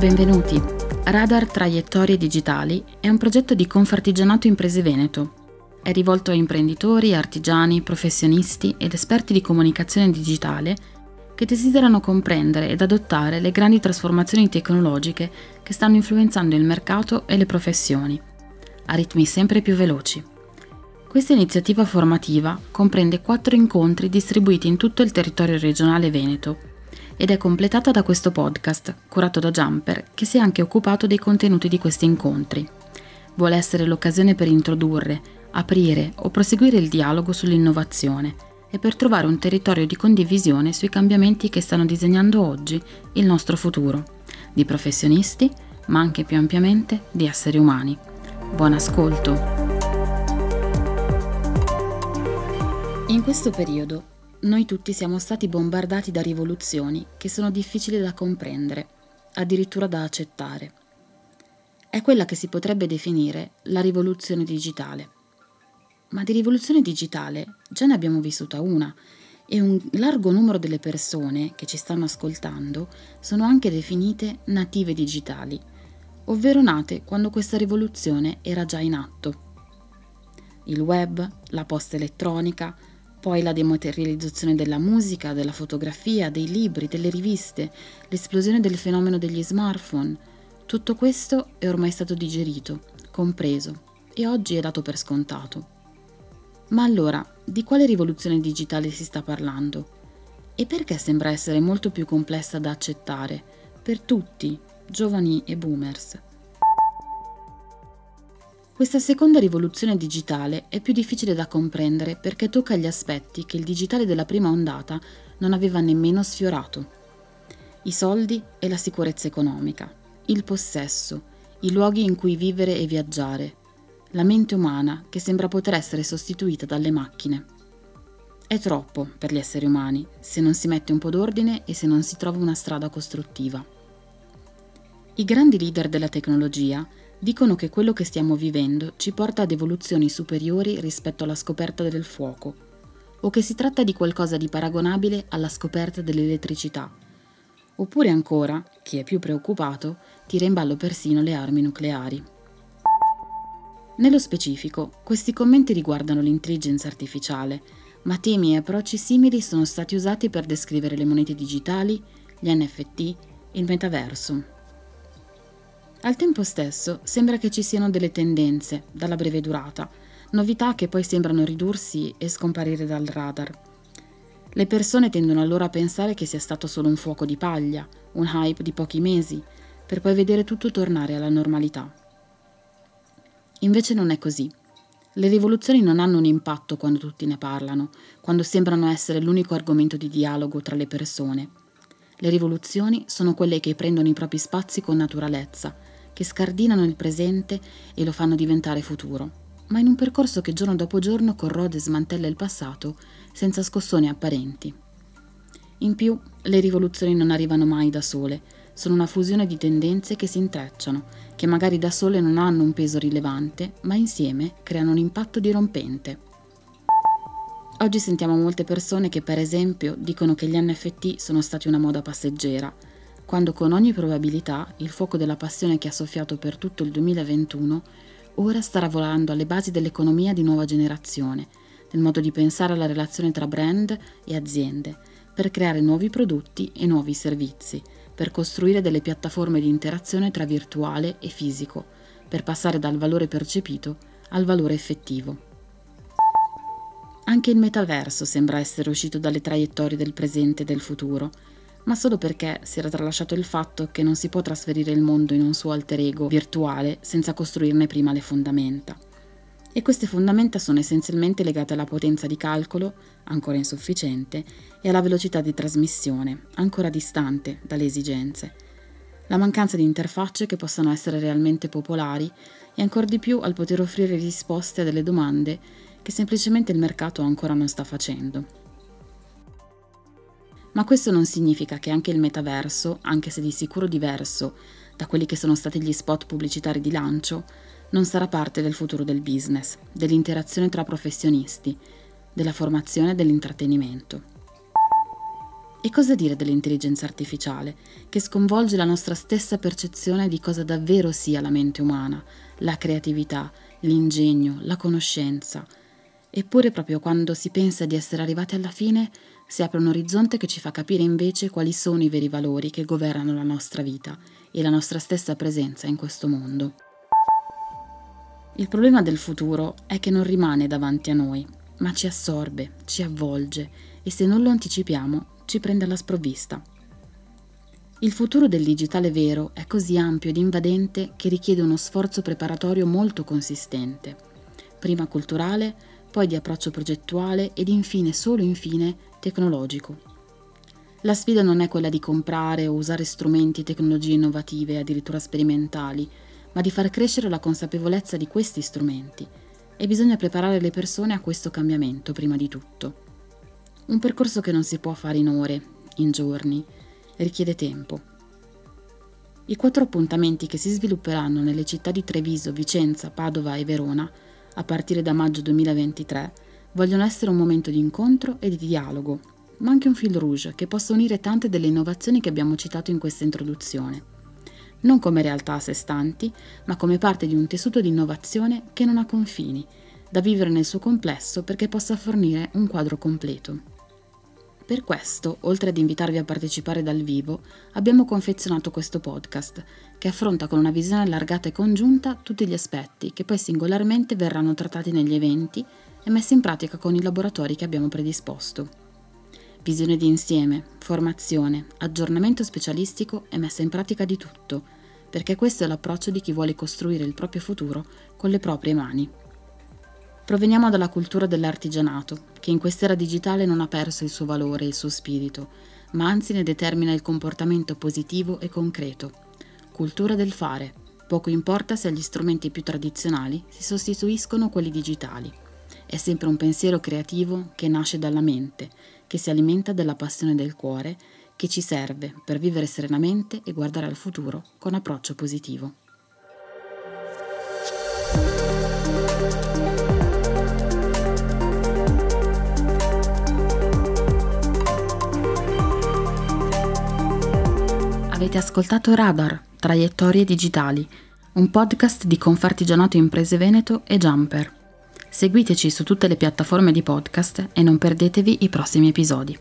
Benvenuti. Radar Traiettorie Digitali è un progetto di Confartigianato Imprese Veneto. È rivolto a imprenditori, artigiani, professionisti ed esperti di comunicazione digitale che desiderano comprendere ed adottare le grandi trasformazioni tecnologiche che stanno influenzando il mercato e le professioni, a ritmi sempre più veloci. Questa iniziativa formativa comprende quattro incontri distribuiti in tutto il territorio regionale veneto ed è completata da questo podcast, curato da Jumper, che si è anche occupato dei contenuti di questi incontri. Vuole essere l'occasione per introdurre, aprire o proseguire il dialogo sull'innovazione e per trovare un territorio di condivisione sui cambiamenti che stanno disegnando oggi il nostro futuro, di professionisti, ma anche più ampiamente di esseri umani. Buon ascolto! In questo periodo noi tutti siamo stati bombardati da rivoluzioni che sono difficili da comprendere, addirittura da accettare. È quella che si potrebbe definire la rivoluzione digitale ma di rivoluzione digitale già ne abbiamo vissuta una e un largo numero delle persone che ci stanno ascoltando sono anche definite native digitali, ovvero nate quando questa rivoluzione era già in atto. Il web, la posta elettronica, poi la dematerializzazione della musica, della fotografia, dei libri, delle riviste, l'esplosione del fenomeno degli smartphone, tutto questo è ormai stato digerito, compreso e oggi è dato per scontato. Ma allora, di quale rivoluzione digitale si sta parlando? E perché sembra essere molto più complessa da accettare per tutti, giovani e boomers? Questa seconda rivoluzione digitale è più difficile da comprendere perché tocca gli aspetti che il digitale della prima ondata non aveva nemmeno sfiorato. I soldi e la sicurezza economica, il possesso, i luoghi in cui vivere e viaggiare, la mente umana che sembra poter essere sostituita dalle macchine. È troppo per gli esseri umani se non si mette un po' d'ordine e se non si trova una strada costruttiva. I grandi leader della tecnologia dicono che quello che stiamo vivendo ci porta ad evoluzioni superiori rispetto alla scoperta del fuoco, o che si tratta di qualcosa di paragonabile alla scoperta dell'elettricità, oppure ancora, chi è più preoccupato, tira in ballo persino le armi nucleari. Nello specifico, questi commenti riguardano l'intelligenza artificiale, ma temi e approcci simili sono stati usati per descrivere le monete digitali, gli NFT il metaverso. Al tempo stesso sembra che ci siano delle tendenze, dalla breve durata, novità che poi sembrano ridursi e scomparire dal radar. Le persone tendono allora a pensare che sia stato solo un fuoco di paglia, un hype di pochi mesi, per poi vedere tutto tornare alla normalità. Invece non è così. Le rivoluzioni non hanno un impatto quando tutti ne parlano, quando sembrano essere l'unico argomento di dialogo tra le persone. Le rivoluzioni sono quelle che prendono i propri spazi con naturalezza, che scardinano il presente e lo fanno diventare futuro, ma in un percorso che giorno dopo giorno corrode e smantella il passato senza scossoni apparenti. In più, le rivoluzioni non arrivano mai da sole, sono una fusione di tendenze che si intrecciano, che magari da sole non hanno un peso rilevante, ma insieme creano un impatto dirompente. Oggi sentiamo molte persone che per esempio dicono che gli NFT sono stati una moda passeggera, quando con ogni probabilità il fuoco della passione che ha soffiato per tutto il 2021 ora starà volando alle basi dell'economia di nuova generazione, del modo di pensare alla relazione tra brand e aziende, per creare nuovi prodotti e nuovi servizi, per costruire delle piattaforme di interazione tra virtuale e fisico, per passare dal valore percepito al valore effettivo. Anche il metaverso sembra essere uscito dalle traiettorie del presente e del futuro, ma solo perché si era tralasciato il fatto che non si può trasferire il mondo in un suo alter ego virtuale senza costruirne prima le fondamenta e queste fondamenta sono essenzialmente legate alla potenza di calcolo, ancora insufficiente, e alla velocità di trasmissione, ancora distante dalle esigenze. La mancanza di interfacce che possano essere realmente popolari e ancora di più al poter offrire risposte a delle domande che semplicemente il mercato ancora non sta facendo. Ma questo non significa che anche il metaverso, anche se di sicuro diverso da quelli che sono stati gli spot pubblicitari di lancio, non sarà parte del futuro del business, dell'interazione tra professionisti, della formazione e dell'intrattenimento. E cosa dire dell'intelligenza artificiale, che sconvolge la nostra stessa percezione di cosa davvero sia la mente umana, la creatività, l'ingegno, la conoscenza. Eppure proprio quando si pensa di essere arrivati alla fine, si apre un orizzonte che ci fa capire invece quali sono i veri valori che governano la nostra vita e la nostra stessa presenza in questo mondo. Il problema del futuro è che non rimane davanti a noi, ma ci assorbe, ci avvolge e se non lo anticipiamo ci prende alla sprovvista. Il futuro del digitale vero è così ampio ed invadente che richiede uno sforzo preparatorio molto consistente, prima culturale, poi di approccio progettuale ed infine, solo infine, tecnologico. La sfida non è quella di comprare o usare strumenti e tecnologie innovative, addirittura sperimentali, ma di far crescere la consapevolezza di questi strumenti e bisogna preparare le persone a questo cambiamento prima di tutto. Un percorso che non si può fare in ore, in giorni, richiede tempo. I quattro appuntamenti che si svilupperanno nelle città di Treviso, Vicenza, Padova e Verona a partire da maggio 2023 vogliono essere un momento di incontro e di dialogo, ma anche un fil rouge che possa unire tante delle innovazioni che abbiamo citato in questa introduzione. Non come realtà a sé stanti, ma come parte di un tessuto di innovazione che non ha confini, da vivere nel suo complesso perché possa fornire un quadro completo. Per questo, oltre ad invitarvi a partecipare dal vivo, abbiamo confezionato questo podcast, che affronta con una visione allargata e congiunta tutti gli aspetti che poi singolarmente verranno trattati negli eventi e messi in pratica con i laboratori che abbiamo predisposto. Visione di insieme, formazione, aggiornamento specialistico e messa in pratica di tutto, perché questo è l'approccio di chi vuole costruire il proprio futuro con le proprie mani. Proveniamo dalla cultura dell'artigianato, che in quest'era digitale non ha perso il suo valore e il suo spirito, ma anzi ne determina il comportamento positivo e concreto. Cultura del fare. Poco importa se agli strumenti più tradizionali si sostituiscono quelli digitali. È sempre un pensiero creativo che nasce dalla mente, che si alimenta della passione del cuore, che ci serve per vivere serenamente e guardare al futuro con approccio positivo. Avete ascoltato Radar, Traiettorie Digitali, un podcast di Confartigianato Imprese Veneto e Jumper. Seguiteci su tutte le piattaforme di podcast e non perdetevi i prossimi episodi.